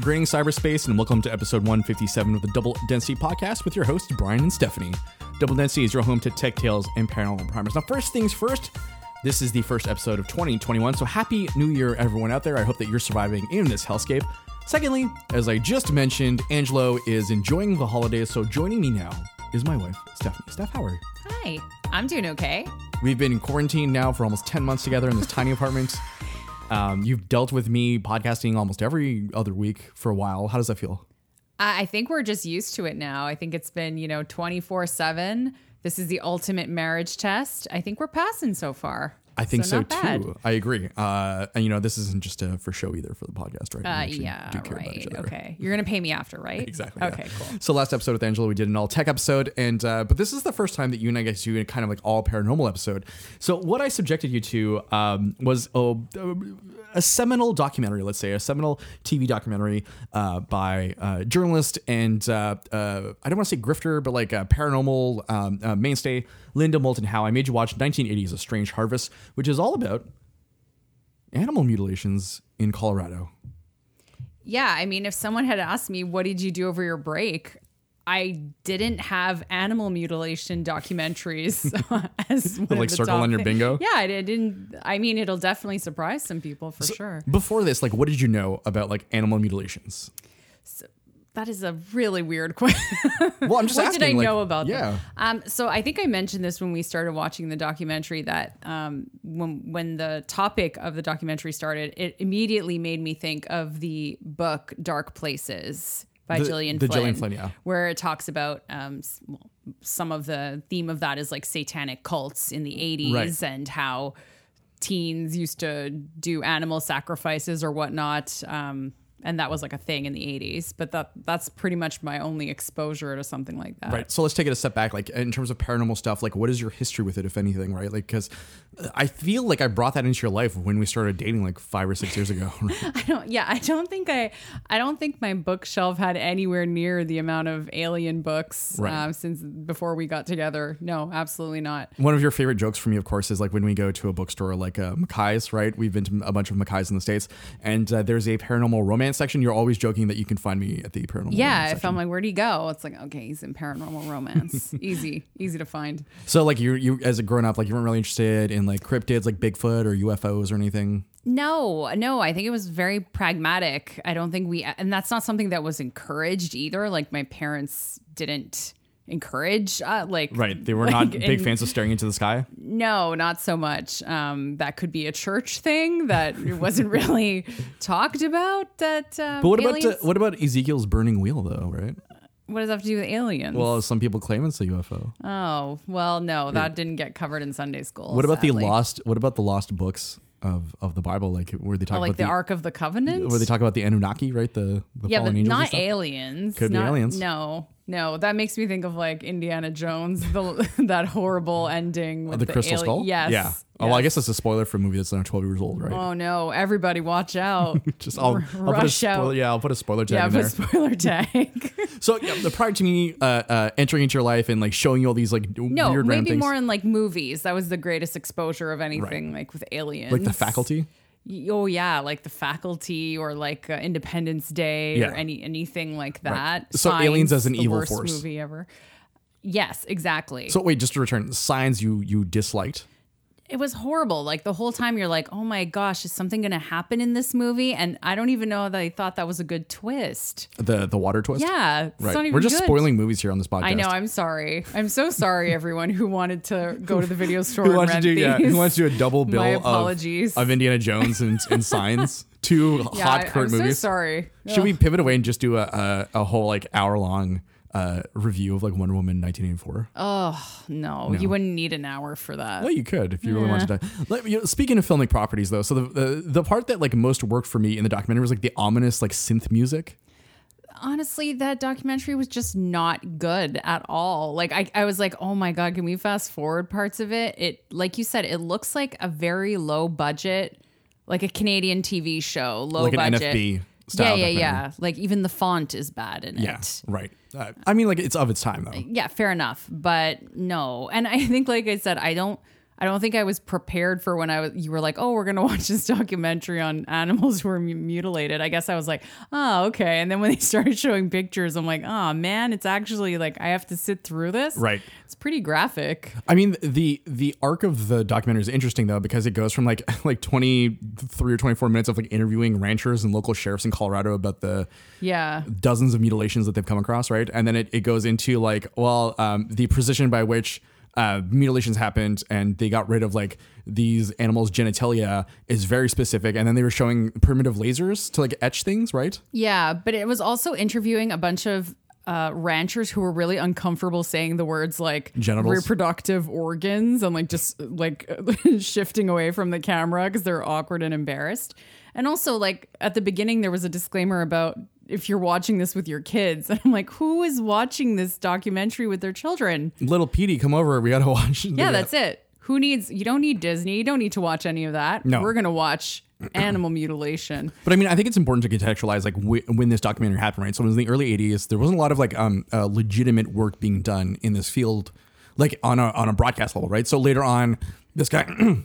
Greetings, cyberspace, and welcome to episode 157 of the Double Density podcast with your hosts, Brian and Stephanie. Double Density is your home to tech tales and paranormal primers. Now, first things first, this is the first episode of 2021, so happy new year, everyone out there. I hope that you're surviving in this hellscape. Secondly, as I just mentioned, Angelo is enjoying the holidays, so joining me now is my wife, Stephanie. Steph, how are you? Hi, I'm doing okay. We've been in quarantine now for almost 10 months together in this tiny apartment. Um, you've dealt with me podcasting almost every other week for a while. How does that feel? I think we're just used to it now. I think it's been, you know, 24 7. This is the ultimate marriage test. I think we're passing so far. I think so, bad. too. I agree. Uh, and you know, this isn't just uh, for show either for the podcast, right? Uh, yeah, do care about each right. Okay. You're going to pay me after, right? Exactly. yeah. Okay, cool. So last episode with Angela, we did an all tech episode, and uh, but this is the first time that you and I get to do a kind of like all paranormal episode. So what I subjected you to um, was a, a seminal documentary, let's say a seminal TV documentary uh, by uh, journalist and uh, uh, I don't want to say grifter, but like a paranormal um, uh, mainstay Linda Moulton Howe. I made you watch 1980s A Strange Harvest, which is all about animal mutilations in Colorado. Yeah. I mean, if someone had asked me, what did you do over your break? I didn't have animal mutilation documentaries as one of Like circle on your bingo? Yeah, I didn't. I mean, it'll definitely surprise some people for sure. Before this, like, what did you know about like animal mutilations? That is a really weird question. Well, I'm just what asking. did I like, know about that? Yeah, them? Um, so I think I mentioned this when we started watching the documentary that um, when when the topic of the documentary started, it immediately made me think of the book Dark Places by The- Gillian the Flynn, Gillian Flynn, yeah. where it talks about um, some of the theme of that is like satanic cults in the 80s Right. and how teens used to do animal sacrifices or whatnot. Um, and that was like a thing in the 80s, but that that's pretty much my only exposure to something like that. right. So let's take it a step back. Like in terms of paranormal stuff, like what is your history with it, if anything? Right. Like because I feel like I brought that into your life when we started dating, like five or six years ago. I don't yeah, I don't think I I don't think my bookshelf had anywhere near the amount of alien books Right. um, since before we got together. No, absolutely not. One of your favorite jokes for me, of course, is like when we go to a bookstore like uh, McKay's, right? We've been to a bunch of McKay's in the States, and uh, there's a paranormal romance section. You're always joking that you can find me at the paranormal Yeah, if. I'm like, where do you go? It's like, okay, he's in paranormal romance. easy, easy to find. So, like, you, you as a grown up, like, you weren't really interested in like cryptids, like Bigfoot or UFOs or anything. No, no, I think it was very pragmatic. I don't think we, and that's not something that was encouraged either. Like my parents didn't encourage, uh, like Right. They were not big and- fans of staring into the sky. No, not so much. Um, that could be a church thing that wasn't really talked about. That, um, But what about uh, what about Ezekiel's burning wheel, though? Right. what does that have to do with aliens? Well, some people claim it's a UFO. oh, well, no, that didn't get covered in Sunday school. What about sadly. the lost? What about the lost books of of the Bible? Like where they talk Oh, like about the, Ark of the Covenant? where they talk about the Anunnaki, right? The, the yeah, fallen but angels. not aliens. Could be aliens. No, no, that makes me think of like Indiana Jones, the that horrible ending with the, Crystal ali- Skull. Yes. Yeah. Oh, well, I guess that's a spoiler for a movie that's now 12 years old, right? Oh no! Everybody, watch out! Just I'll, R- I'll put a rush spoiler, out. yeah, I'll put a spoiler tag yeah, in put there. spoiler tag. so yeah, the prior to me uh, uh, entering into your life and like showing you all these like no, weird random maybe more in like movies. That was the greatest exposure of anything like with aliens. like the faculty. Oh yeah, like the faculty or like uh, Independence Day Yeah. or any anything like that. So Aliens as an evil force. movie ever. Yes, exactly. So wait, just to return, signs you you disliked. It was horrible. Like the whole time you're like, oh my gosh, is something going to happen in this movie? And I don't even know that I thought that was a good twist. The the water twist. Yeah, Right. We're just good. spoiling movies here on this podcast. I know. I'm sorry. I'm so sorry, everyone who wanted to go to the video store Who and wants to do yeah? Who wants to do a double bill My of- apologies. Of, Indiana Jones and, and Signs? Two yeah, hot I, current I'm movies. so sorry. Should we pivot away and just do a a, a whole like hour long uh, review of like Wonder Woman 1984? Oh No, you wouldn't need an hour for that. Well, you could if you really wanted to. Let, you know, speaking of filmic properties, though, so the, the the part that like most worked for me in the documentary was like the ominous like synth music. honestly, that documentary was just not good at all. Like I, I was like, oh my God, can we fast forward parts of it? It like you said, it looks like a very low budget, like a Canadian TV show, low Like budget. NFB Yeah, style yeah, documentary. yeah. Like even the font is bad in Yeah, it. Yeah, right. Uh, I mean, like it's of its time though. Yeah, fair enough. But no. And I think like I said, I don't I don't think I was prepared for when I was. You were like, "Oh, we're gonna watch this documentary on animals who were mutilated." I guess I was like, "Oh, okay." And then when they started showing pictures, I'm like, "Oh man, it's actually like I have to sit through this." Right. It's pretty graphic. I mean, the the arc of the documentary is interesting though because it goes from like like twenty three or twenty four minutes of like interviewing ranchers and local sheriffs in Colorado about the Yeah. dozens of mutilations that they've come across, right? And then it, it goes into like, well, um, the precision by which uh, mutilations happened and they got rid of like these animals' genitalia is very specific. And then they were showing primitive lasers to like etch things, right? Yeah, but it was also interviewing a bunch of uh, ranchers who were really uncomfortable saying the words like Genitals? reproductive organs and like just like shifting away from the camera because they're awkward and embarrassed. And also, like at the beginning, there was a disclaimer about if you're watching this with your kids. And I'm like, who is watching this documentary with their children? Little Petey, come over. We got to watch. Yeah, that's it. Who needs, you don't need Disney. You don't need to watch any of that. No. We're going to watch animal mutilation. But I mean, I think it's important to contextualize like wh- when this documentary happened, right? So it was in the early '80s. There wasn't a lot of like um, uh, legitimate work being done in this field, like on a on a broadcast level, right? So later on, this guy.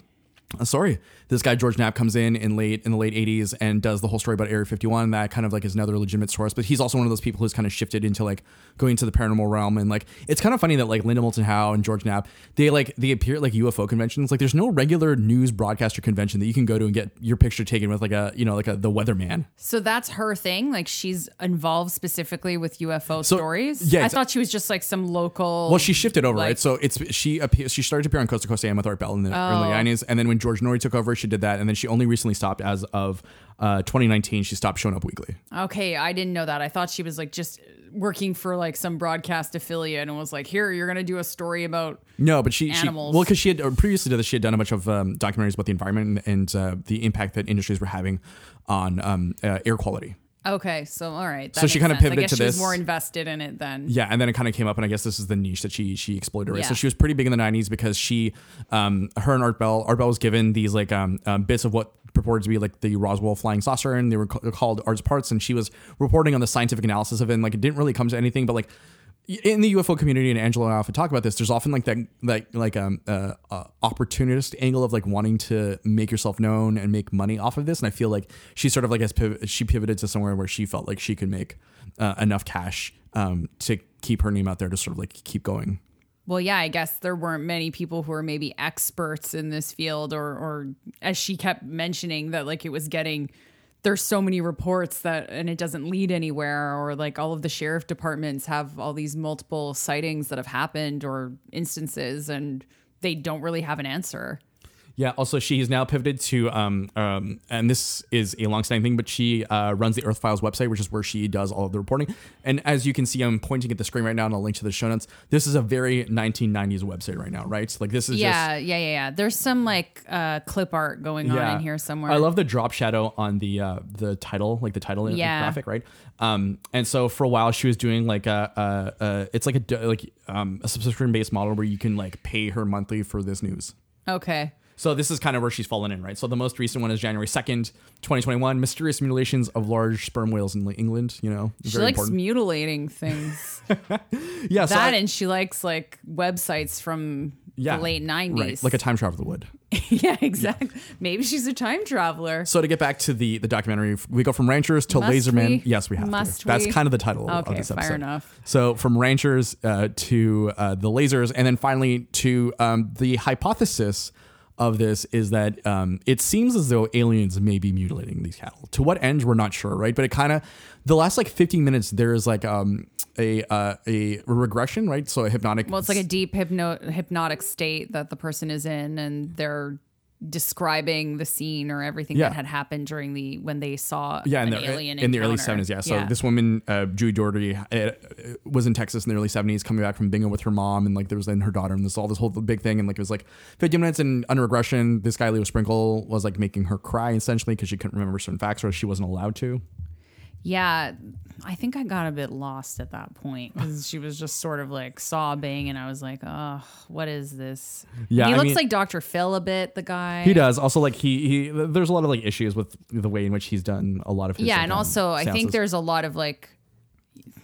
Uh, sorry, this guy George Knapp comes in in late in the late '80s and does the whole story about Area 51. That kind of like is another legitimate source, but he's also one of those people who's kind of shifted into like going to the paranormal realm. And like it's kind of funny that like Linda Moulton Howe and George Knapp they like they appear at like UFO conventions. Like there's no regular news broadcaster convention that you can go to and get your picture taken with like a you know like a the weatherman. So that's her thing. Like she's involved specifically with UFO So, stories. yeah, I thought she was just like some local. Well, she shifted over, like- right? So it's she appear, she started to appear on Coast to Coast AM with Art Bell in the early Oh. '90s, and then when George Noory took over, she did that, and then she only recently stopped as of uh, 2019. She stopped showing up weekly. okay, I didn't know that. I thought she was like just working for like some broadcast affiliate and was like, "Here, you're gonna do a story about." No, but she, she well, because she had previously to this, she had done a bunch of um, documentaries about the environment and, and uh, the impact that industries were having on um, uh, air quality. Okay, so all right. So she kinda sense. pivoted to she was this. more invested in it then. Yeah, and then it kind of came up, and I guess this is the niche that she she exploited. Right, so she was pretty big in the '90s because she, um, her and Art Bell, Art Bell was given these like um, um bits of what purported to be like the Roswell flying saucer, and they were ca- called Art's parts, and she was reporting on the scientific analysis of it, and like it didn't really come to anything, but like in the UFO community, and Angela and I often talk about this. There's often like that, like like um uh, uh, opportunist angle of like wanting to make yourself known and make money off of this. And I feel like she sort of like has piv- she pivoted to somewhere where she felt like she could make uh, enough cash um to keep her name out there to sort of like keep going. Well, yeah, I guess there weren't many people who were maybe experts in this field, or, or as she kept mentioning, that like it was getting there's so many reports that and it doesn't lead anywhere, or like all of the sheriff departments have all these multiple sightings that have happened or instances, and they don't really have an answer. Yeah. Also, she has now pivoted to um um, and this is a long-standing thing, but she uh, runs the Earth Files website, which is where she does all of the reporting. And as you can see, I'm pointing at the screen right now, and I'll link to the show notes. This is a very 1990s website right now, right? Like this is Yeah, just yeah, yeah, yeah. There's some like uh, clip art going on in here somewhere. I love the drop shadow on the uh, the title, like the title Yeah. The graphic, right? Um, and so for a while she was doing like a, a, a it's like a like um, a subscription based model where you can like pay her monthly for this news. Okay. So this is kind of where she's fallen in, right? So the most recent one is January second, twenty twenty one. Mysterious mutilations of large sperm whales in England. You know, She likes important. mutilating things. yeah, so that I- and she likes like websites from yeah, the late 90s. right? Like a time traveler would. yeah, exactly. Maybe she's a time traveler. So to get back to the the documentary, we go from ranchers to Must lasermen. we? Yes, we have Must to. That's kind of the title of Okay, this fair episode. enough. So from ranchers uh, to uh, the lasers, and then finally to um, the hypothesis of this is that um, it seems as though aliens may be mutilating these cattle. To what end, we're not sure, right? But it kind of the last like 15 minutes, there is like um, a uh, a regression, right? So a hypnotic. Well, it's like a deep hypno- hypnotic state that the person is in, and they're describing the scene or everything Yeah. that had happened during the when they saw yeah, in the, alien in the early 70s. Yeah. So this woman, uh, Julie Doherty, uh, was in Texas in the early 70s, coming back from bingo with her mom, and like there was then her daughter, and this all this whole big thing, and like it was like 50 minutes in under regression. This guy Leo Sprinkle was like making her cry essentially because she couldn't remember certain facts or she wasn't allowed to. Yeah, I think I got a bit lost at that point because she was just sort of like sobbing, and I was like, "Oh, what is this?" Yeah, he I looks mean- like Dr. Phil a bit. The guy. He does also like he he. There's a lot of like issues with the way in which he's done a lot of his. yeah and um, also i think there's a lot of like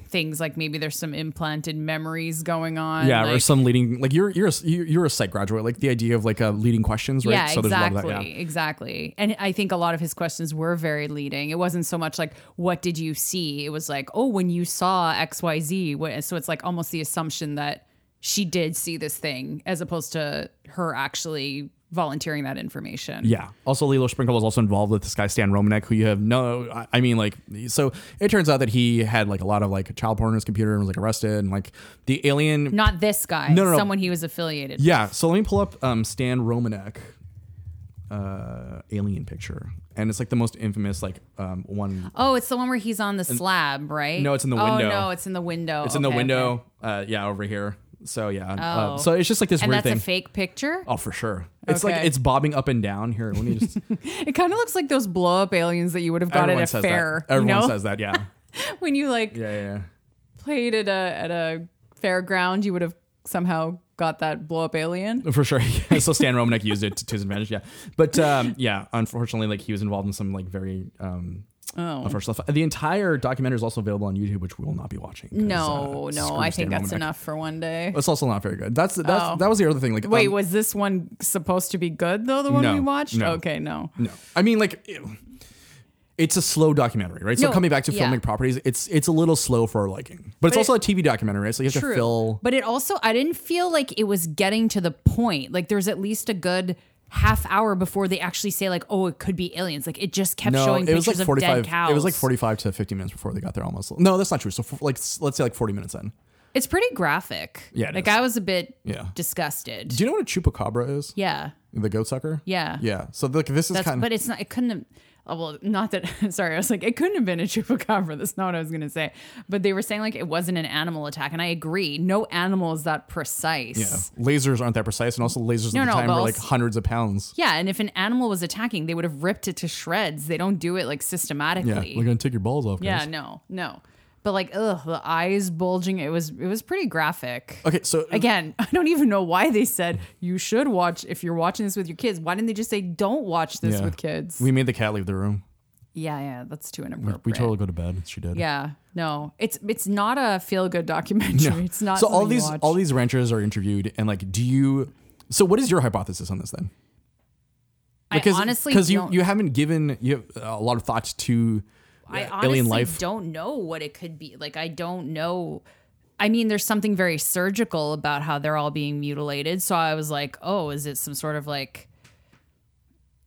things like maybe there's some implanted memories going on. Yeah, or some leading like you're you're a, you're a psych graduate. Like the idea of like uh, leading questions, right? Yeah, so there's a lot exactly. of that. Yeah. Exactly. And I think a lot of his questions were very leading. It wasn't so much like, what did you see? It was like, oh, when you saw XYZ. So it's like almost the assumption that she did see this thing as opposed to her actually volunteering that information. Yeah. Also, Leo Sprinkle was also involved with this guy Stan Romanek, who you have no. I- mean, like, so it turns out that he had like a lot of like child porn on his computer and was like arrested and like the alien. Not this guy. No, no, no. Someone he was affiliated. Yeah. So let me pull up um, Stan Romanek, uh, alien picture, and it's like the most infamous like um, one. Oh, it's the one where he's on the slab, right? No, it's in the Oh window. no, it's in the window. It's in the Okay, window. Uh, yeah, over here. So yeah. Uh, Oh. so it's just like this okay. And weird that's thing. a fake picture. Oh, for sure. It's like it's bobbing up and down here. Let me just. It kind of looks like those blow up aliens that you would have got everyone at a says fair. that. Everyone you know? says that. Yeah. when you like Yeah. Yeah. yeah. played at a at a fairground, you would have somehow got that blow up alien. For sure. Yeah. So Stan Romanek used it to, to his advantage. Yeah. But um, yeah, unfortunately, like he was involved in some like very um, Oh. The entire documentary is also available on YouTube, which we will not be watching. no, uh, no, I think that's enough for one day. It's also not very good. That's that's Oh. that was the other thing. Like Wait, um, was this one supposed to be good though? The one No, we watched? no. Okay, no. no, I mean like. It's a slow documentary, right? So No, coming back to yeah. filmic properties, it's it's a little slow for our liking, but it's But also a TV documentary, right? So you have True. to fill. But it also, I didn't feel like it was getting to the point. Like there's at least a good half hour before they actually say like, oh, it could be aliens. Like it just kept No, showing it was pictures like of dead cows. It was like forty five to fifty minutes before they got there. Almost. No, that's not true. So for, like let's say like forty minutes in. It's pretty graphic. Yeah, like is. I was a bit Yeah. disgusted. Do you know what a chupacabra is? yeah. The goat sucker. Yeah. Yeah. So like this is kind of but it's not. It couldn't have. Oh, well, not that. Sorry, I was like, it couldn't have been a chupacabra. That's not what I was gonna say. But they were saying like it wasn't an animal attack, and I agree. No animal is that precise. yeah. Lasers aren't that precise, and also lasers No, at the no, time were like hundreds of pounds. Yeah, and if an animal was attacking, they would have ripped it to shreds. They don't do it like systematically. Yeah, we're gonna take your balls off. Yeah, no, no. But like, ugh, the eyes bulging. It was it was pretty graphic. Okay, so Again, I don't even know why they said you should watch if you're watching this with your kids. Why didn't they just say don't watch this yeah. with kids? we made the cat leave the room. yeah, yeah, that's too inappropriate. We told her to go to bed. She did. Yeah, no, it's it's not a feel good documentary. It's not. So all these all these ranchers are interviewed, and like, do you? So what is your hypothesis on this then? I honestly because you you haven't given you have a lot of thought to I honestly life. don't know what it could be. Like I don't know. I mean, there's something very surgical about how they're all being mutilated. So I was like, oh, is it some sort of like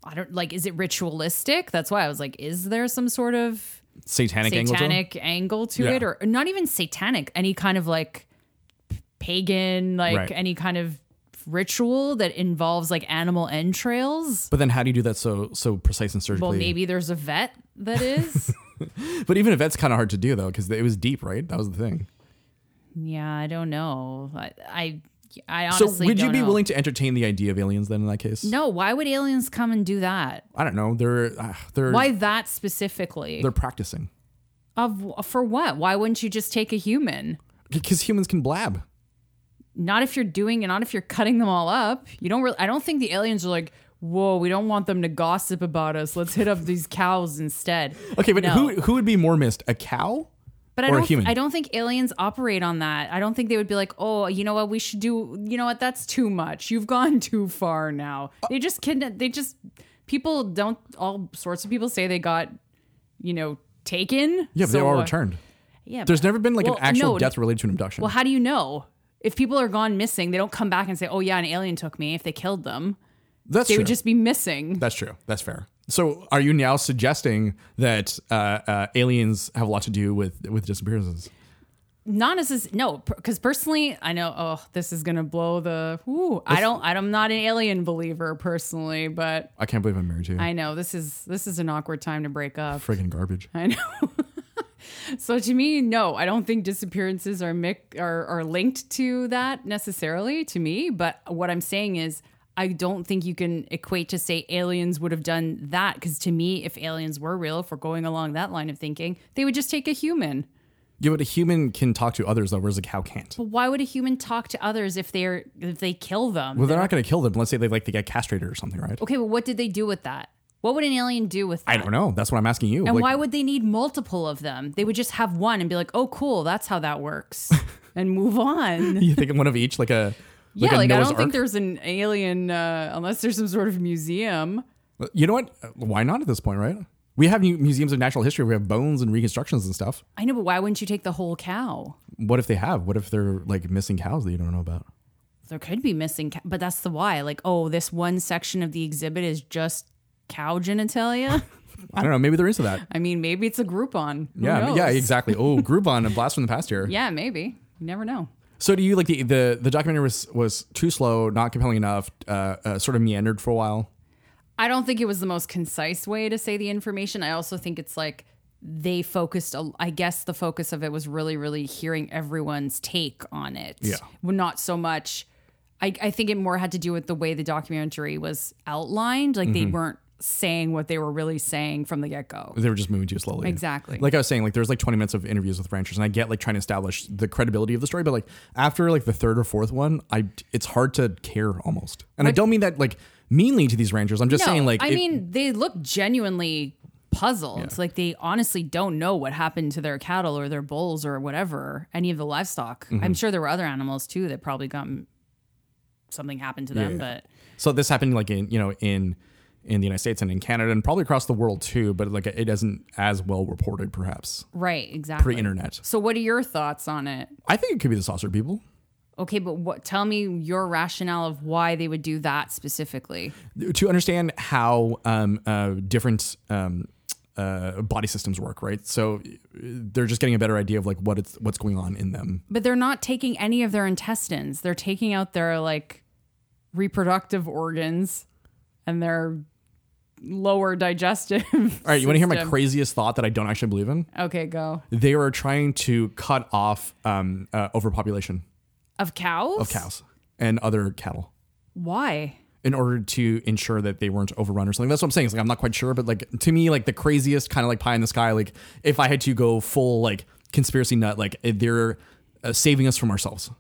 I don't like is it ritualistic? That's why I was like, is there some sort of Satanic, angle to satanic angle to Yeah. it or not even satanic, any kind of like pagan, like Right. any kind of ritual that involves like animal entrails? But then how do you do that so so precise and surgically? Well, maybe there's a vet that is. But even if that's kind of hard to do though, because it was deep, right? That was the thing. Yeah, I don't know. I I, I So would you be know. willing to entertain the idea of aliens then in that case? No, why would aliens come and do that? I don't know. They're uh, they're Why that specifically? they're practicing Of for what? Why wouldn't you just take a human? because humans can blab. Not if you're doing it. Not if you're cutting them all up. You don't really. I don't think the aliens are like. Whoa, we don't want them to gossip about us. Let's hit up these cows instead. Okay, but No. who who would be more missed, a cow? But I or a don't. human? I don't think aliens operate on that. I don't think they would be like, "Oh, you know what? We should do. You know what? That's too much. You've gone too far now." They just kidnap. They just people don't. All sorts of people say they got, you know, taken. Yeah, but So they're all uh, returned. Yeah, There's but- never been like Well, an actual no, death related to an abduction. Well, how do you know? If people are gone missing, they don't come back and say, "Oh yeah, an alien took me." If they killed them, That's they true. would just be missing. That's true. That's fair. So, are you now suggesting that uh, uh, aliens have a lot to do with with disappearances? not necessarily no because personally i know oh this is gonna blow the whoo, i don't i'm not an alien believer personally but I can't believe I'm married to you. i know this is this is an awkward time to break up Friggin' garbage. i know so to me no i don't think disappearances are, mic- are are linked to that necessarily to me but what i'm saying is I don't think you can equate to say aliens would have done that because to me, if aliens were real, if we're going along that line of thinking, they would just take a human. Yeah, but a human can talk to others though, whereas a cow can't. But why would a human talk to others if they're if they kill them? Well, they're not going to kill them. Let's say they like they get castrated or something, right? okay, well, what did they do with that? What would an alien do with that? I don't know. That's what I'm asking you. And Like, why would they need multiple of them? They would just have one and be like, "Oh, cool, that's how that works," and move on. you think one of each, like a yeah, like I don't think there's an alien uh, unless there's some sort of museum. You know what? Why not at this point, right? We have museums of natural history. We have bones and reconstructions and stuff. I know, but why wouldn't you take the whole cow? What if they have? What if they're like missing cows that you don't know about? There could be missing, cow, but that's the why. Like, oh, this one section of the exhibit is just cow genitalia. I don't know. Maybe they're into that. I mean, maybe it's a Groupon. Who yeah, knows? yeah, exactly. Oh, Groupon, a blast from the past here. Yeah, maybe. You never know. So, do you like the the, the documentary was was too slow, not compelling enough, uh, uh, sort of meandered for a while? I don't think it was the most concise way to say the information. I also think it's like they focused, i guess the focus of it was really, really hearing everyone's take on it. Yeah. Not so much. I, I think it more had to do with the way the documentary was outlined. Like Mm-hmm. they weren't saying what they were really saying from the get go. They were just moving too slowly. Exactly. Like I was saying, like there's like 20 minutes of interviews with ranchers, and I get like trying to establish the credibility of the story, but like after like the third or fourth one, I it's hard to care almost. And I don't mean that like meanly to these ranchers. I'm just saying like I it- mean, they look genuinely puzzled. Like they honestly don't know what happened to their cattle or their bulls or whatever, any of the livestock. Mm-hmm. I'm sure there were other animals too that probably got something happened to them, Yeah. but So this happened like in you know in in the United States and in Canada and probably across the world too, but like it isn't as well reported perhaps right, exactly. pre-internet. So what are your thoughts on it? I think it could be the saucer people Okay, but what tell me your rationale of why they would do that specifically. to understand how um, uh, different um, uh, body systems work, right? So uh, they're just getting a better idea of like what it's what's going on in them. But they're not taking any of their intestines. They're taking out their like reproductive organs and their lower digestive. All right, you want to hear my craziest thought that I don't actually believe in? Okay, go. They were trying to cut off um, uh, overpopulation Of cows? of cows and other cattle. Why? in order to ensure that they weren't overrun or something. That's what I'm saying. It's like I'm not quite sure, but like to me, like the craziest kind of like pie in the sky. Like if I had to go full like conspiracy nut, like they're uh, saving us from ourselves.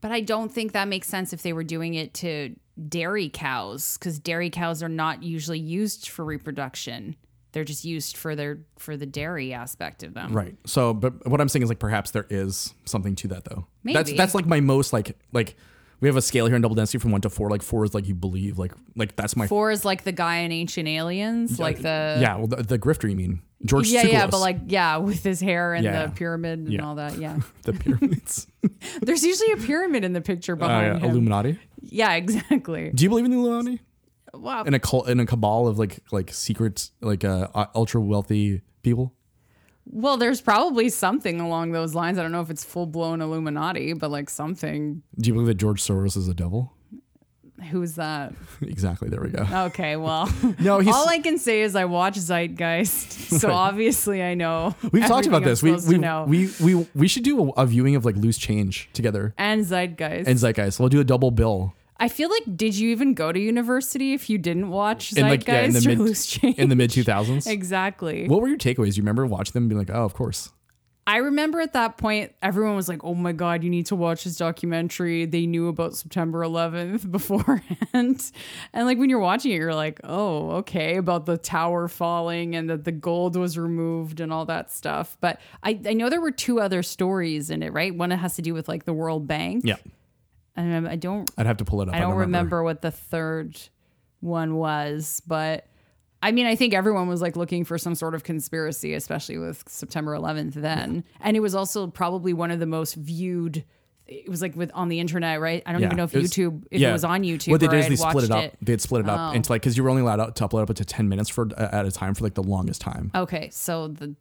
But I don't think that makes sense if they were doing it to dairy cows because dairy cows are not usually used for reproduction. They're just used for their for the dairy aspect of them. Right. So, but what I'm saying is like perhaps there is something to that though. That's Maybe. that's that's like my most like like we have a scale here in double density from one to four. Like four is like you believe like like that's my Four is like the guy in Ancient Aliens, like the yeah. Well, the, the grifter you mean George? yeah, yeah, but like yeah, with his hair and Yeah. the pyramid and Yeah. all that. Yeah, the pyramids. there's usually a pyramid in the picture uh, behind yeah, him. Illuminati. Yeah, exactly. Do you believe in the Illuminati? Wow. in a cult in a cabal of like like secret like uh, uh, ultra wealthy people Well, there's probably something along those lines. I don't know if it's full blown Illuminati, but like something. do you believe that george soros is a devil Who's that? exactly there we go Okay, well, no he's all I can say is I watch Zeitgeist, so obviously I know. we've talked about I'm this we we, know. we we we should do a, viewing of like loose change together and Zeitgeist. and zeitgeist we'll do a double bill I feel like, did you even go to university if you didn't watch in like yeah, in Zeitgeist the or mid Loose Change? in the mid 2000s exactly. what were your takeaways you remember watching them and being like oh of course I remember at that point, everyone was like, "Oh my god, you need to watch this documentary." They knew about September 11th beforehand, and like when you're watching it, you're like, "Oh, okay," about the tower falling and that the gold was removed and all that stuff. But I, I know there were two other stories in it, right? One that has to do with like the World Bank. yeah and I don't, i'd have to pull it up I don't remember what the third one was, but. I mean, I think everyone was like looking for some sort of conspiracy, especially with September 11th then. And it was also probably one of the most viewed. It was like with on the internet, right? I don't yeah, even know if it was- YouTube, if yeah. it was on YouTube. What they or did is I they had split it up. watched They'd split it up Oh. into like because you were only allowed to upload up to ten minutes for uh, at a time for like the longest time. Okay, so the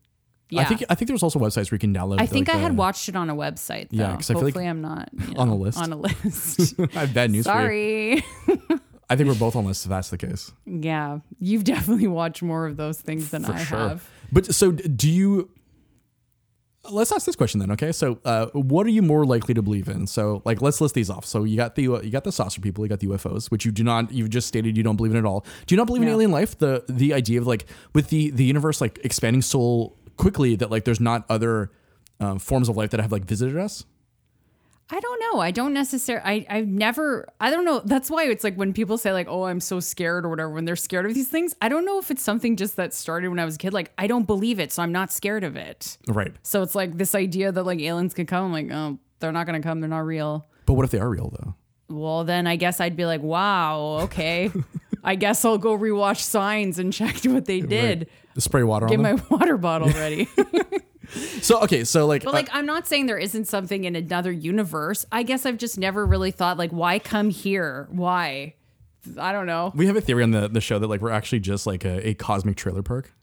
yeah, I think I think there's also websites where you can download. I think like, I had the- watched it on a website. Though. Yeah, 'cause I feel like- hopefully I'm not you on a list. On a list. I have bad news for you. Sorry. I think we're both on this if that's the case. yeah, you've definitely watched more of those things than I have. But so do you? Let's ask this question then. Okay, so uh, what are you more likely to believe in? So like, let's list these off. So you got the you got the saucer people, you got the UFOs, which you do not. You've just stated you don't believe in at all. Do you not believe in alien life? The the idea of like with the the universe like expanding so quickly that like there's not other um, forms of life that have like visited us. I don't know. I don't necessarily. I I've never. I don't know. That's why it's like when people say like, "Oh, I'm so scared" or whatever. When they're scared of these things, I don't know if it's something just that started when I was a kid. Like I don't believe it, so I'm not scared of it. Right. So it's like this idea that like aliens could come. I'm like, oh, they're not gonna come. They're not real. But what if they are real though? Well, then I guess I'd be like, wow, okay. I guess I'll go rewatch Signs and check what they did. Spray water. Get my water bottle ready. so okay, so like, But uh, like, I'm not saying there isn't something in another universe. I guess I've just never really thought like, why come here? Why? I don't know. we have a theory on the the show that like we're actually just like a, a cosmic trailer park.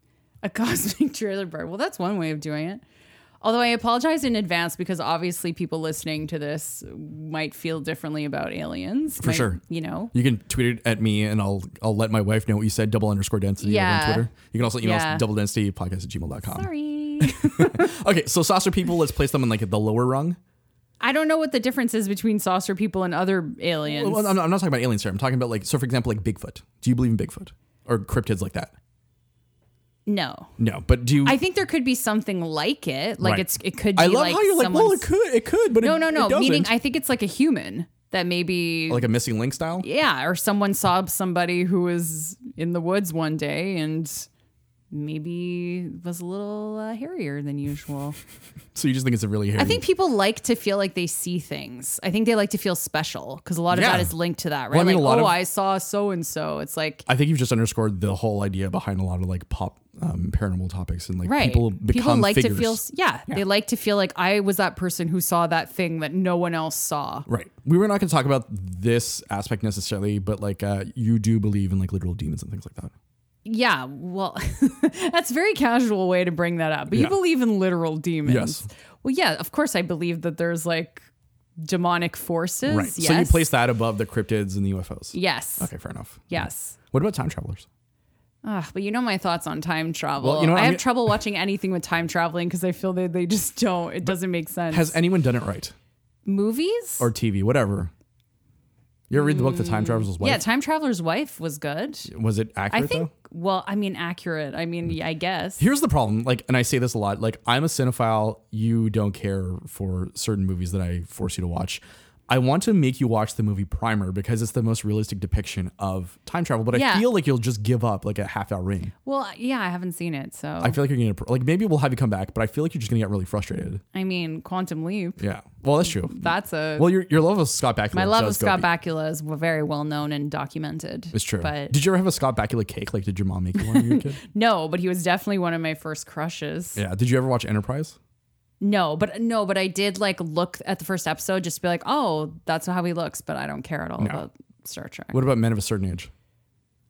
A cosmic trailer park. Well, that's one way of doing it. Although I apologize in advance because obviously people listening to this might feel differently about aliens. For sure. You know. You can tweet it at me and I'll I'll let my wife know what you said, double underscore density Yeah. on Twitter. You can also email Yeah. us double density podcast at gmail.com. Sorry. Okay, so saucer people, let's place them in like the lower rung. I don't know what the difference is between saucer people and other aliens. Well, I'm not, I'm not talking about aliens here. I'm talking about like so for example, like Bigfoot. Do you believe in Bigfoot? Or cryptids like that? no. No. But do you I think there could be something like it. Like Right. it's it could be I love like how you're like, well, it could, it could, but No, it, no, no. It doesn't. Meaning I think it's like a human that maybe like a missing link style. yeah, or someone saw somebody who was in the woods one day and maybe was a little uh, hairier than usual. So you just think it's a really hairy. I think people like to feel like they see things. I think they like to feel special because a lot of Yeah. that is linked to that, right? Well, I mean, like, a lot oh, of- I saw so and so. It's like I think you've just underscored the whole idea behind a lot of like pop um, paranormal topics and like right. people become like figures. to feel, yeah, they like to feel like I was that person who saw that thing that no one else saw. Right. We were not going to talk about this aspect necessarily, but like uh, you do believe in like literal demons and things like that. Yeah, well, that's a very casual way to bring that up. But you Yeah. believe in literal demons. Yes. Well, yeah, of course I believe that there's like demonic forces. Right. Yes. So you place that above the cryptids and the UFOs. Yes. Okay, fair enough. Yes. What about time travelers? Ugh, but you know my thoughts on time travel. Well, you know I have trouble watching anything with time traveling because I feel that they just don't. It doesn't make sense. Has anyone done it right? Movies? Or TV, whatever. You ever read the book The Time Traveler's Wife? yeah, Time Traveler's Wife was good. Was it accurate I think. though? Well, I mean, accurate. I mean, yeah, I guess. Here's the problem, like, and I say this a lot. Like, I'm a cinephile. You don't care for certain movies that I force you to watch. I want to make you watch the movie Primer because it's the most realistic depiction of time travel. But I feel like you'll just give up like a half hour in. Well, yeah, I haven't seen it, so I feel like you're gonna like maybe we'll have you come back, but I feel like you're just gonna get really frustrated. I mean, Quantum Leap. Yeah. Well, that's true. That's a Well, your your love of Scott Bakula. My love of Scott Bakula is very well known and documented. It's true. But did you ever have a Scott Bakula cake? Like, did your mom make you one when you were a kid? no, but he was definitely one of my first crushes. Yeah. Did you ever watch Enterprise? No, but no, but I did like look at the first episode just to be like, oh, that's how he looks, but I don't care at all about Star Trek. What about Men of a Certain Age?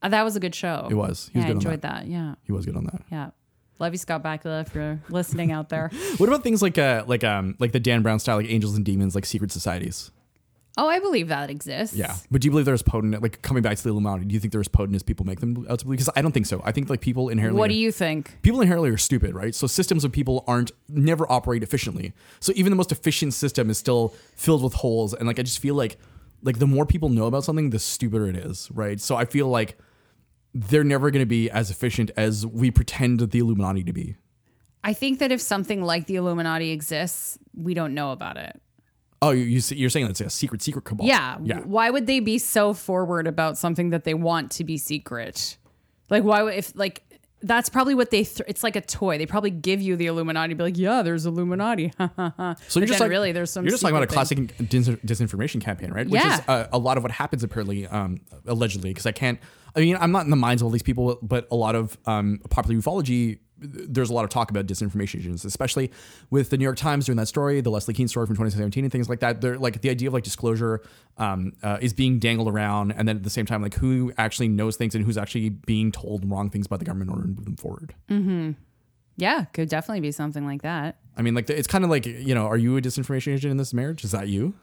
Uh, that was a good show. It was. He yeah, was I good on enjoyed that. Yeah. He was good on that. Yeah. Love you, Scott Bakula, if you're listening out there. What about things like uh like um like the Dan Brown style, like Angels and Demons, like secret societies? Oh, I believe that exists. Yeah. But do you believe there's potent like coming back to the Illuminati? Do you think they're as potent as people make them out to believe? Because I don't think so. I think like people inherently What do you think? people inherently are stupid, right? So systems of people aren't never operate efficiently. So even the most efficient system is still filled with holes. And like I just feel like like the more people know about something, the stupider it is, right? So I feel like they're never going to be as efficient as we pretend the Illuminati to be. I think that if something like the Illuminati exists, we don't know about it. Oh, you, you you're saying that's a secret secret cabal? Yeah. yeah. Why would they be so forward about something that they want to be secret? Like, why would, if, like, that's probably what they, th- it's like a toy. They probably give you the Illuminati, be like, yeah, there's Illuminati. So But you're just like really there's some You're just talking about a classic dis- disinformation campaign, right? Which is uh, a lot of what happens apparently, um, allegedly. Because I can't. I mean, I'm not in the minds of all these people, but a lot of um, popular ufology. There's a lot of talk about disinformation agents, especially with the New York Times doing that story, the Leslie Kean story from 2017, and things like that. They're like the idea of like disclosure um, uh, is being dangled around, and then at the same time, like who actually knows things and who's actually being told wrong things by the government in order to move them forward. Yeah, could definitely be something like that. I mean, like it's kind of like you know, are you a disinformation agent in this marriage? Is that you?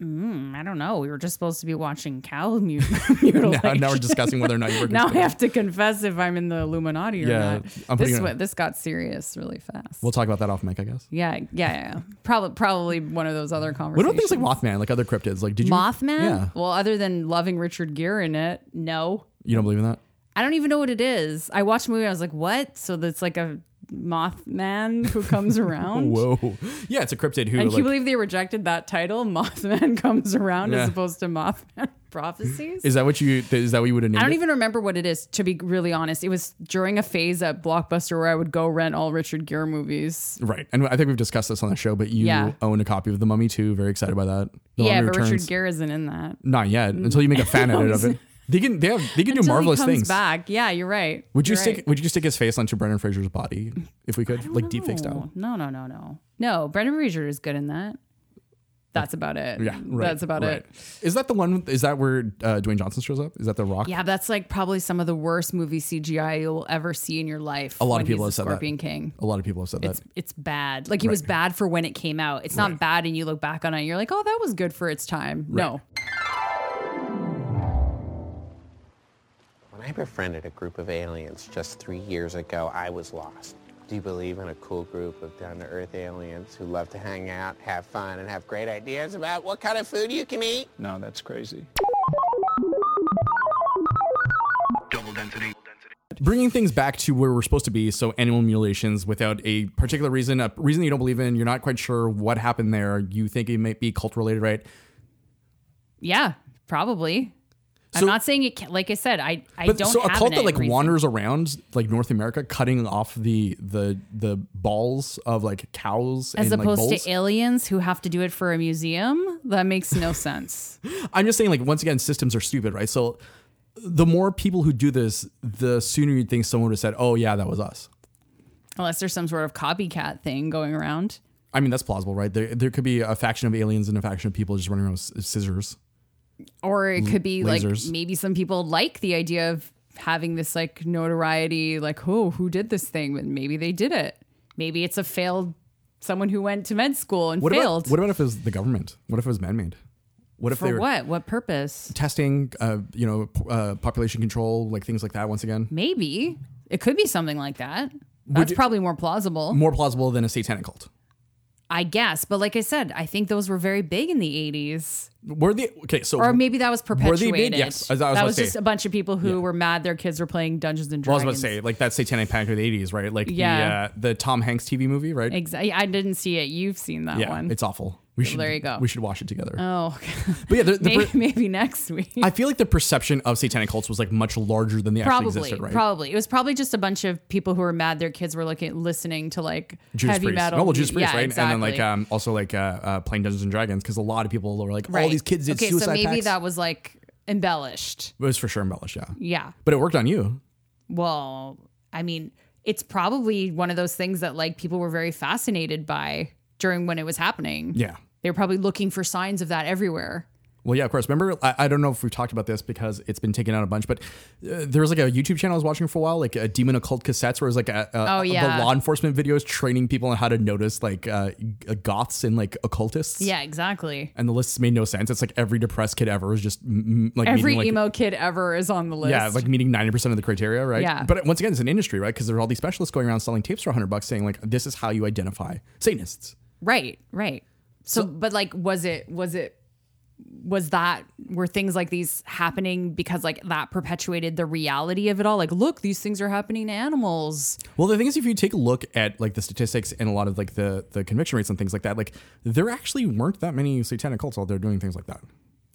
Mm, I don't know. We were just supposed to be watching cow mut- mutilation. Now, now we're discussing whether or not you work. now I have to confess if I'm in the Illuminati or Yeah, not. This wa- this got serious really fast. We'll talk about that off mic, I guess. yeah, yeah, yeah. Probably probably one of those other conversations. What about things like Mothman, like other cryptids? Like, did you Mothman? Yeah, Well, other than loving Richard Gere in it, no. you don't believe in that? I don't even know what it is. I watched the movie. I was like, "What?" So that's like a Mothman who comes around. Whoa. Yeah, it's a cryptid who And can like, you believe they rejected that title? Mothman comes around Yeah. as opposed to Mothman prophecies. is that what you is that what you would have named I don't it? even remember what it is, to be really honest. It was during a phase at Blockbuster where I would go rent all Richard Gere movies. Right. And I think we've discussed this on the show, but you Yeah. own a copy of The Mummy too. Very excited by that. The yeah, but Returns. Richard Gere isn't in that. Not yet. Until you make a fan edit of it. They can they have they can do marvelous he comes things. back. Yeah, you're right. Would you You're stick right. would you just stick his face onto Brendan Fraser's body if we could? Like deep fake style. No, no, no, no. No, Brendan Fraser is good in that. That's about it. Yeah, right, That's about right. it. Is that the one? Is that where uh, Dwayne Johnson shows up? Is that the Rock? Yeah, that's like probably some of the worst movie CGI you'll ever see in your life. A lot of people have said that. King. A lot of people have said It's that. it's bad. Like it was bad for when it came out. It's not Right. bad, and you look back on it, and you're like, oh, that was good for its time. No, I befriended a group of aliens just three years ago, I was lost. Do you believe in a cool group of down-to-earth aliens who love to hang out, have fun, and have great ideas about what kind of food you can eat? No, that's crazy. Double density. Bringing things back to where we're supposed to be, so animal mutilations without a particular reason, a reason you don't believe in, you're not quite sure what happened there. You think it might be cult related, right? yeah, probably. So- I'm not saying it. Can, like I said, I I But don't. Know. So a cult that like reason. wanders around like North America, cutting off the the the balls of like cows as and opposed like to aliens who have to do it for a museum. That makes no sense. I'm just saying, like, once again, systems are stupid, right? So the more people who do this, the sooner you'd think someone would have said, oh, yeah, that was us. Unless there's some sort of copycat thing going around. I mean, that's plausible, right? There, there could be a faction of aliens and a faction of people just running around with scissors. Or it could be lasers. like maybe some people like the idea of having this like notoriety, like, oh, who did this thing? But maybe they did it. Maybe it's a failed someone who went to med school and What failed. about what about if it was the government? What if it was man-made? What if they For were what? What purpose? testing, uh, you know, uh, population control, like things like that? Once again, Maybe. It could be something like that. That's you- probably more plausible. more plausible than a satanic cult. I guess. But like I said, I think those were very big in the 80s. Were they okay? So Or maybe that was Were they perpetuated. big? Yes. As I was that was to just a bunch of people who were mad their kids were playing Dungeons and Dragons. well, I was about to say like that satanic panic of the '80s, right? Like Yeah. the uh, the Tom Hanks TV movie, right? Exactly. I didn't see it. You've seen that yeah, one. it's awful. We should there you go. We should watch it together. oh, but yeah, the, the maybe, per- maybe next week. I feel like the perception of satanic cults was like much larger than they actually existed, right? probably. It was probably just a bunch of people who were mad their kids were looking, listening to like Judas heavy Priest. metal. No, well, Judas Priest, yeah, right? Exactly. And then like um, also like uh, uh, playing Dungeons and Dragons because a lot of people were like, right. all these kids did okay, suicide so maybe pacts. that was like embellished. it was for sure embellished, yeah. Yeah. But it worked on you. Well, I mean, it's probably one of those things that like people were very fascinated by during when it was happening. Yeah. They were probably looking for signs of that everywhere. Well, yeah, of course. Remember, I, I don't know if we've talked about this because it's been taken out a bunch, but uh, there was like a YouTube channel I was watching for a while, like a demon occult cassettes, where it was like a, a Oh, yeah. the law enforcement videos training people on how to notice like uh, goths and like occultists. Yeah, exactly. And the lists made no sense. It's like every depressed kid ever is just mm, like Every meeting, like, emo kid ever is on the list. Yeah, like meeting 90% of the criteria, right? Yeah. But once again, it's an industry, right? Because there are all these specialists going around selling tapes for 100 bucks saying, like, this is how you identify Satanists. right, right. So, but like, was it, was it, was that, were things like these happening because like that perpetuated the reality of it all? Like, look, these things are happening to animals. Well, the thing is, if you take a look at like the statistics and a lot of like the the conviction rates and things like that, like there actually weren't that many satanic cults out there doing things like that.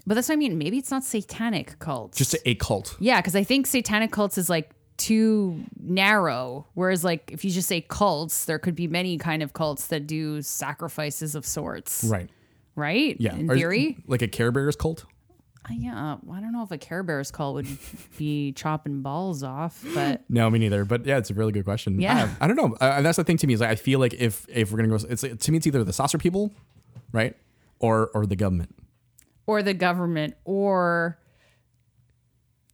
But that's what I mean. Maybe it's not satanic cults. Just a cult. Yeah, because I think satanic cults is like too narrow. Whereas like if you just say cults, there could be many kind of cults that do sacrifices of sorts. Right. Right? Yeah. In Or- theory. Like a Care Bears cult. Uh, yeah. I don't know if a Care Bears cult would be chopping balls off, but No, me neither. But yeah, it's a really good question. Yeah. I, I don't know. Uh, and that's the thing to me is like, I feel like if if we're gonna go, it's to me it's either the saucer people, right, or or the government. or the government or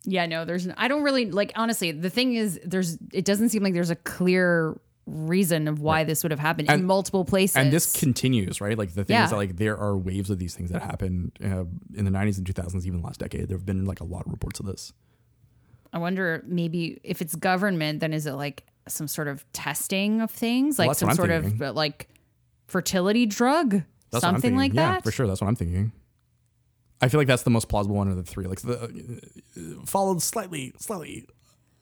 yeah, no, there's I don't really like honestly, the thing is there's it doesn't seem like there's a clear reason of why this would have happened in multiple places. and this continues, right? Like the thing Yeah. is that like there are waves of these things that happen uh, in the 90s and 2000s, even last decade. There have been like a lot of reports of this. I wonder maybe if it's government, then is it like some sort of testing of things, like that's some sort of thinking. uh, like fertility drug, That's something like yeah, that? for sure. That's what I'm thinking. I feel like that's the most plausible one of the three. Like the uh, followed slightly, slightly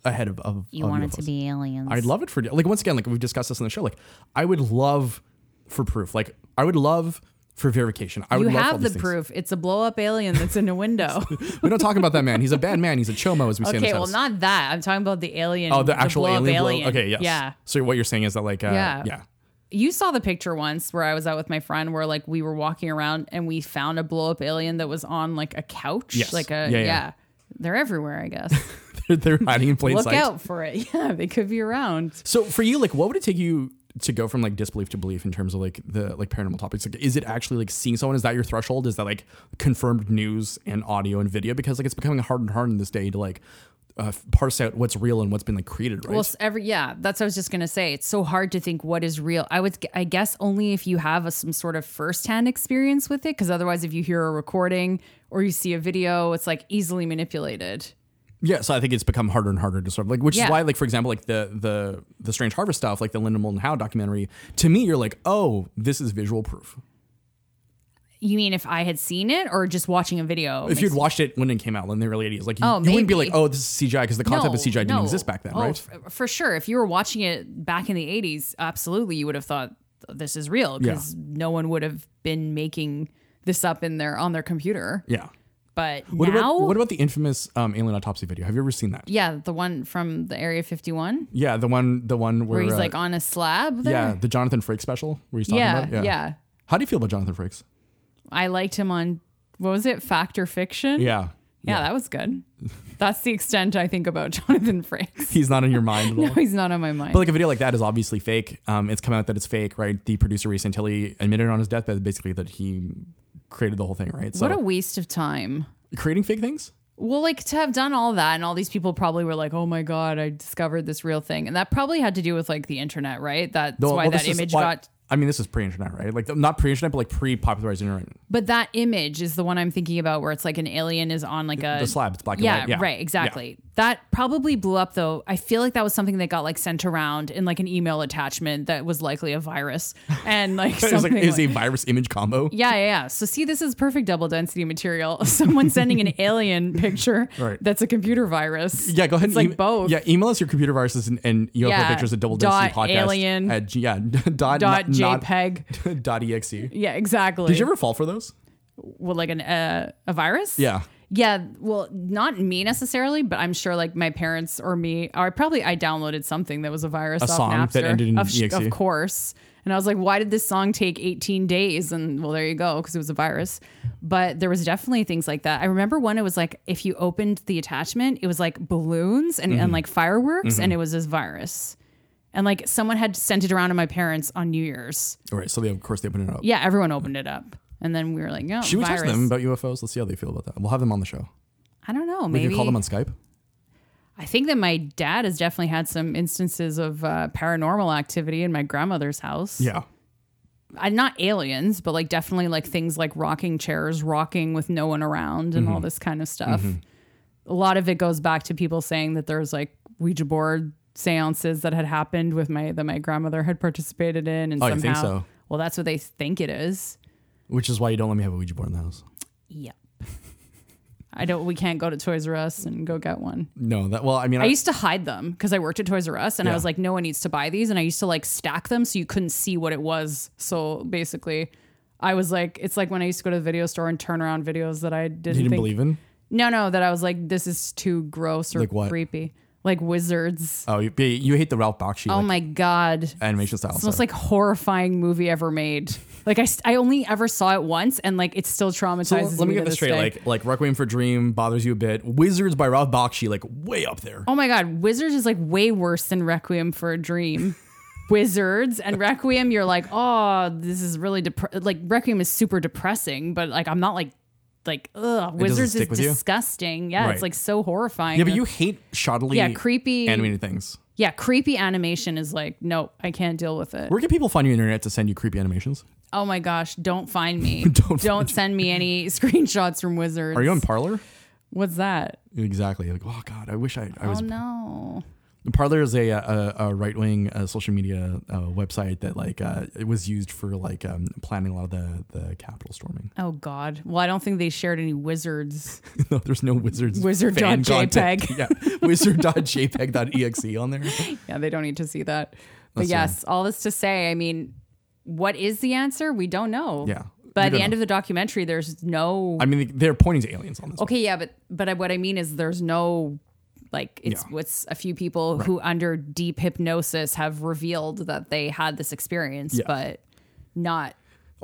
ahead of of You of want it to be aliens. I'd love it for like once again like we've discussed this on the show like I would love for proof like I would love for verification I would You love all have the things. proof. It's a blow up alien that's in a window. we don't talk about that man he's a bad man he's a chomo as we say okay, well, house. not that. I'm talking about the alien. oh the actual blow-up alien, blow- alien. okay yes Yeah. so what you're saying is that like uh, Yeah. yeah You saw the picture once where I was out with my friend where like we were walking around and we found a blow up alien that was on like a couch. Yes. Like a Yeah, yeah. yeah. They're everywhere, I guess. they're, they're hiding in plain Look sight out for it. Yeah, they could be around. So for you, like, what would it take you to go from like disbelief to belief in terms of like the like paranormal topics? Like, is it actually like seeing someone? Is that your threshold? Is that like confirmed news and audio and video? Because like it's becoming harder and harder in this day to like uh, parse out what's real and what's been like created, right? Well, every yeah, that's what I was just gonna say. It's so hard to think what is real. I would, I guess, only if you have a, some sort of firsthand experience with it, because otherwise, if you hear a recording or you see a video, it's like easily manipulated. yeah. So I think it's become harder and harder to sort of like, which Yeah. is why, like, for example, like the the the Strange Harvest stuff, like the Linda Moulton Howe documentary. To me, you're like, oh, this is visual proof. You mean if I had seen it or just watching a video? If you'd watched it when it came out in the early 80s, like you, Oh, you wouldn't be like, oh, this is CGI because the concept of CGI didn't no. exist back then, Oh, right? f- for sure. If you were watching it back in the 80s, absolutely, you would have thought this is real because no one would have been making this up in their on their computer. yeah. But What now, about what about the infamous um, alien autopsy video? Have you ever seen that? yeah, the one from the Area 51 Yeah, the one, the one where, where he's uh, like on a slab. There. yeah, the Jonathan Frakes special where he's talking yeah, about it. yeah, How do you feel about Jonathan Frakes? I liked him on what was it, Fact or Fiction? Yeah, yeah, that was good. That's the extent I think about Jonathan Frakes. he's not in your mind at all. No, he's not on my mind. But like a video like that is obviously fake. Um, it's come out that it's fake, right? The producer Ray Santilli admitted on his deathbed basically that he created the whole thing, right? So what a waste of time. creating fake things. Well, like to have done all that, and all these people probably were like, "Oh my god, I discovered this real thing," and that probably had to do with like the internet, right? That's Well, why well, that image why- got. I mean, this is pre-internet, right? Like not pre-internet, but like pre-popularized internet. But that image is the one I'm thinking about, where it's like an alien is on like a The slab, it's black and yeah, white. Yeah, right, exactly. That probably blew up though. I feel like that was something that got like sent around in like an email attachment that was likely a virus and like It was something. like was like- a virus image combo. yeah, yeah, yeah. So see, this is perfect double density material. Someone sending an alien picture Right. that's a computer virus. Yeah, go ahead. It's and like both. Yeah, email us your computer viruses and, and UFO Yeah, pictures at double density podcast alien at yeah dot Dot not- JPEG. exe. Yeah, exactly. Did you ever fall for those? well, like an uh, a virus? Yeah. Yeah, well, not me necessarily, but I'm sure like my parents or me, or probably I downloaded something that was a virus A off song Napster. that ended in of, EXE. of course. And I was like, why did this song take 18 days? And well, there you go, because it was a virus. But there was definitely things like that. I remember one, it was like if you opened the attachment, it was like balloons and, Mm-hmm. and like fireworks, and it was this virus. And like someone had sent it around to my parents on New Year's. All right. So they of course they opened it up. Yeah, everyone opened it up. And then we were like, no, Should we virus. them about UFOs? Let's see how they feel about that. We'll have them on the show. I don't know. We Maybe can call them on Skype. I think that my dad has definitely had some instances of uh, paranormal activity in my grandmother's house. Yeah. Uh, not aliens, but like definitely like things like rocking chairs, rocking with no one around, and all Mm-hmm. this kind of stuff. A lot of it goes back to people saying that there's like Ouija board seances that had happened with my that my grandmother had participated in, and Oh, you somehow, think so? well, that's what they think it is. Which is why you don't let me have a Ouija board in the house. Yep. I don't. We can't go to Toys R Us and go get one. No, that well, I mean, I used to hide them because I worked at Toys R Us and I was like, no one needs to buy these. And I used to like stack them so you couldn't see what it was. So basically, I was like, it's like when I used to go to the video store and turn around videos that I didn't, you didn't believe in. No, no, that I was like, this is too gross or Like creepy. Like wizards. Oh, you, you hate the Ralph Bakshi Oh like, my God. animation style. It's the most like horrifying movie ever made. Like I, I only ever saw it once and like it still traumatizes So let me to get this straight. day. Like, like Requiem for a Dream bothers you a bit. Wizards by Ralph Bakshi, like way up there. Oh my god, Wizards is like way worse than Requiem for a Dream. Wizards and Requiem, you're like, oh, this is really dep- like Requiem is super depressing, but like I'm not like like ugh. Wizards is stick with you? disgusting. Yeah, Right. it's like so horrifying. Yeah, but you hate shoddily, Yeah, creepy- animated things. yeah, creepy animation is like no, I can't deal with it. Where can people find you on the internet to send you creepy animations? oh my gosh, don't find me. Don't don't send me any screenshots from Wizards. Are you on Parler? What's that? Exactly. Like, oh god, I wish I, I oh was. Oh no. Parler is a a, a right wing uh, social media uh, website that like uh, it was used for like um, planning a lot of the the Capitol storming. Oh God. Well, I don't think they shared any wizards. no, there's no wizards. Wizard fan dot. JPEG. yeah, wizard.jpeg.exe on there. yeah, they don't need to see that. But That's yes, all this to say, I mean, what is the answer? We don't know. Yeah, But at the don't end know. of the documentary, there's no. I mean, they're pointing to aliens on this. one. okay, yeah, but but what I mean is there's no. Like it's Yeah. what's a few people who under deep hypnosis have revealed that they had this experience, Yeah. but not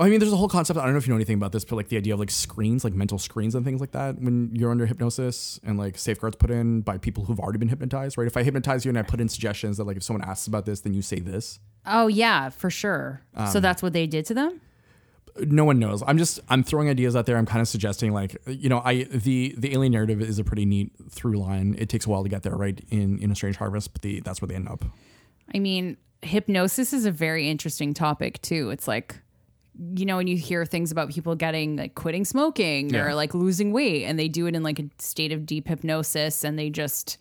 I mean, there's a whole concept. I don't know if you know anything about this, but like the idea of like screens, like mental screens and things like that when you're under hypnosis and like safeguards put in by people who've already been hypnotized, right? If I hypnotize you and I put in suggestions that like if someone asks about this, then you say this. Oh yeah, for sure. Um, so that's what they did to them. No one knows. I'm just I'm throwing ideas out there. I'm kind of suggesting like you know I the the alien narrative is a pretty neat through line. It takes a while to get there, right? In in a strange harvest, but the that's where they end up. I mean, hypnosis is a very interesting topic too. It's like, you know, when you hear things about people getting like quitting smoking Yeah. or like losing weight, and they do it in like a state of deep hypnosis, and they just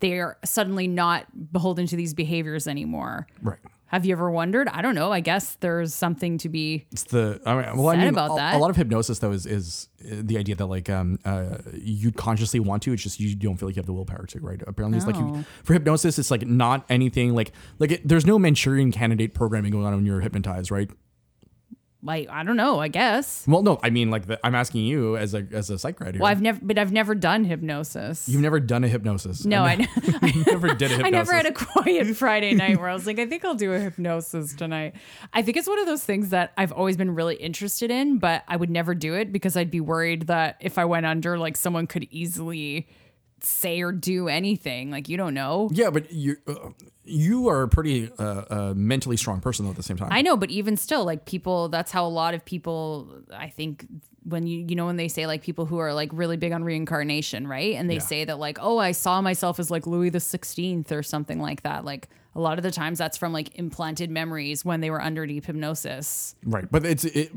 they are suddenly not beholden to these behaviors anymore. Right. Have you ever wondered? I don't know. I guess there's something to be. It's the I mean, well, I mean, about a, that. a lot of hypnosis though is is uh, the idea that like um uh you consciously want to. It's just you don't feel like you have the willpower to, right? Apparently, it's like you Oh. for hypnosis, it's like not anything like like it, there's no Manchurian candidate programming going on when you're hypnotized, right? Like I don't know. I guess. Well, no, I mean like the, I'm asking you as a as a psych grad here. Well, I've never, but I've never done hypnosis. You've never done a hypnosis. no, I, ne- you never did a hypnosis. I never had a quiet Friday night where I was like, I think I'll do a hypnosis tonight. I think it's one of those things that I've always been really interested in, but I would never do it because I'd be worried that if I went under, like someone could easily say or do anything. Like you don't know. Yeah, but you uh, you are a pretty uh, uh, mentally strong person though. At the same time, I know, but even still, like people, that's how a lot of people, I think, when you, you know, when they say like people who are like really big on reincarnation, right? And they Yeah. say that like, oh, I saw myself as like Louis the 16th or something like that. Like a lot of the times that's from like implanted memories when they were under deep hypnosis. right? But it's it,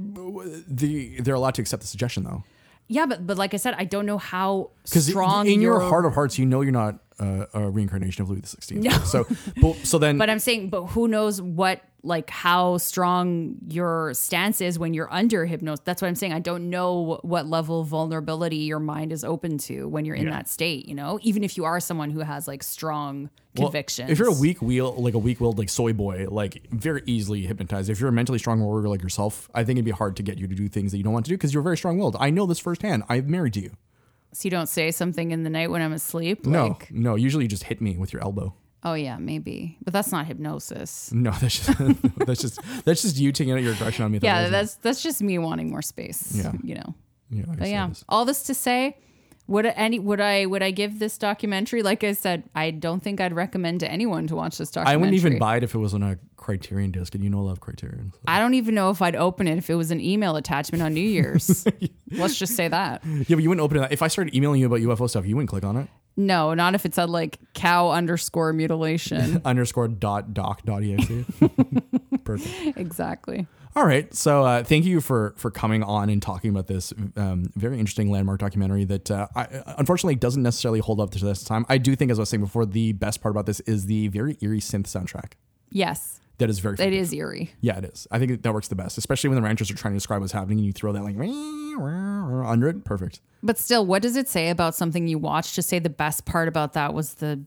the they're allowed to accept the suggestion though. Yeah, but but like I said, I don't know how Because strong in your your- heart of hearts, you know you're not uh, a reincarnation of Louis the Sixteenth. So, but, so then, But I'm saying, but who knows what, like, how strong your stance is when you're under hypnosis? That's what I'm saying. I don't know what level of vulnerability your mind is open to when you're in that state, you know? Even if you are someone who has, like, strong well, convictions. if you're a weak wheel, like a weak-willed, like soy boy, like very easily hypnotized. If you're a mentally strong warrior like yourself, I think it'd be hard to get you to do things that you don't want to do because you're very strong-willed. I know this firsthand. I'm married to you. So you don't say something in the night when I'm asleep? No, Like, no. Usually, you just hit me with your elbow. oh, yeah, maybe. But that's not hypnosis. No, that's just that's just that's just you taking out your aggression on me. Yeah, that's that's just me wanting more space. Yeah. You know. yeah. But yeah, all this to say, would any would I would I give this documentary? Like I said, I don't think I'd recommend to anyone to watch this documentary. I wouldn't even buy it if it was on a Criterion disc, and you know I love Criterion. so. I don't even know if I'd open it if it was an email attachment on New Year's. Let's just say that. Yeah, but you wouldn't open it. If I started emailing you about UFO stuff, you wouldn't click on it. No, not if it said like cow underscore mutilation. Underscore dot doc dot exe. Perfect. exactly. All right. So uh, thank you for for coming on and talking about this um, very interesting landmark documentary that uh, I, unfortunately doesn't necessarily hold up to this time. I do think, as I was saying before, the best part about this is the very eerie synth soundtrack. Yes, That is very. it is eerie. Yeah, it is. I think that works the best, especially when the ranchers are trying to describe what's happening and you throw that like under it. Perfect. But still, what does it say about something you watched to say the best part about that was the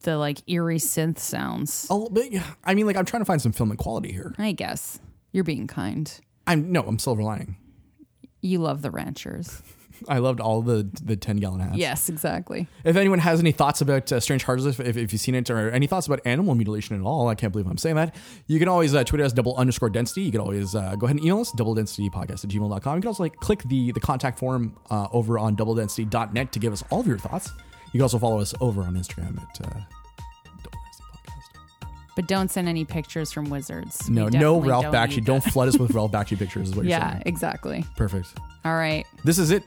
the like eerie synth sounds? A bit. I mean, like I'm trying to find some film quality here. I guess you're being kind. I'm no, I'm silver lining. You love the ranchers. I loved all the the ten gallon hats. Yes, exactly. If anyone has any thoughts about uh, Strange Harvest, if, if, you've seen it, or any thoughts about animal mutilation at all, I can't believe I'm saying that. You can always uh, tweet us double underscore density. You can always uh, go ahead and email us double density podcast at gmail.com. You can also like click the the contact form uh, over on double density.net to give us all of your thoughts. You can also follow us over on Instagram at But don't send any pictures from wizards. No, no Ralph don't Bakshi. Don't flood us with Ralph Bakshi pictures. Is what you're Yeah, saying. exactly. Perfect. All right. This is it.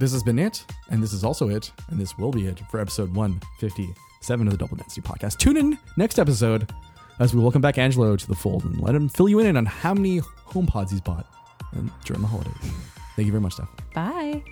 This has been it, and this is also it, and this will be it for episode 157 of the Double Density Podcast. Tune in next episode as we welcome back Angelo to the fold and let him fill you in on how many home pods he's bought during the holidays. Thank you very much, Steph. Bye.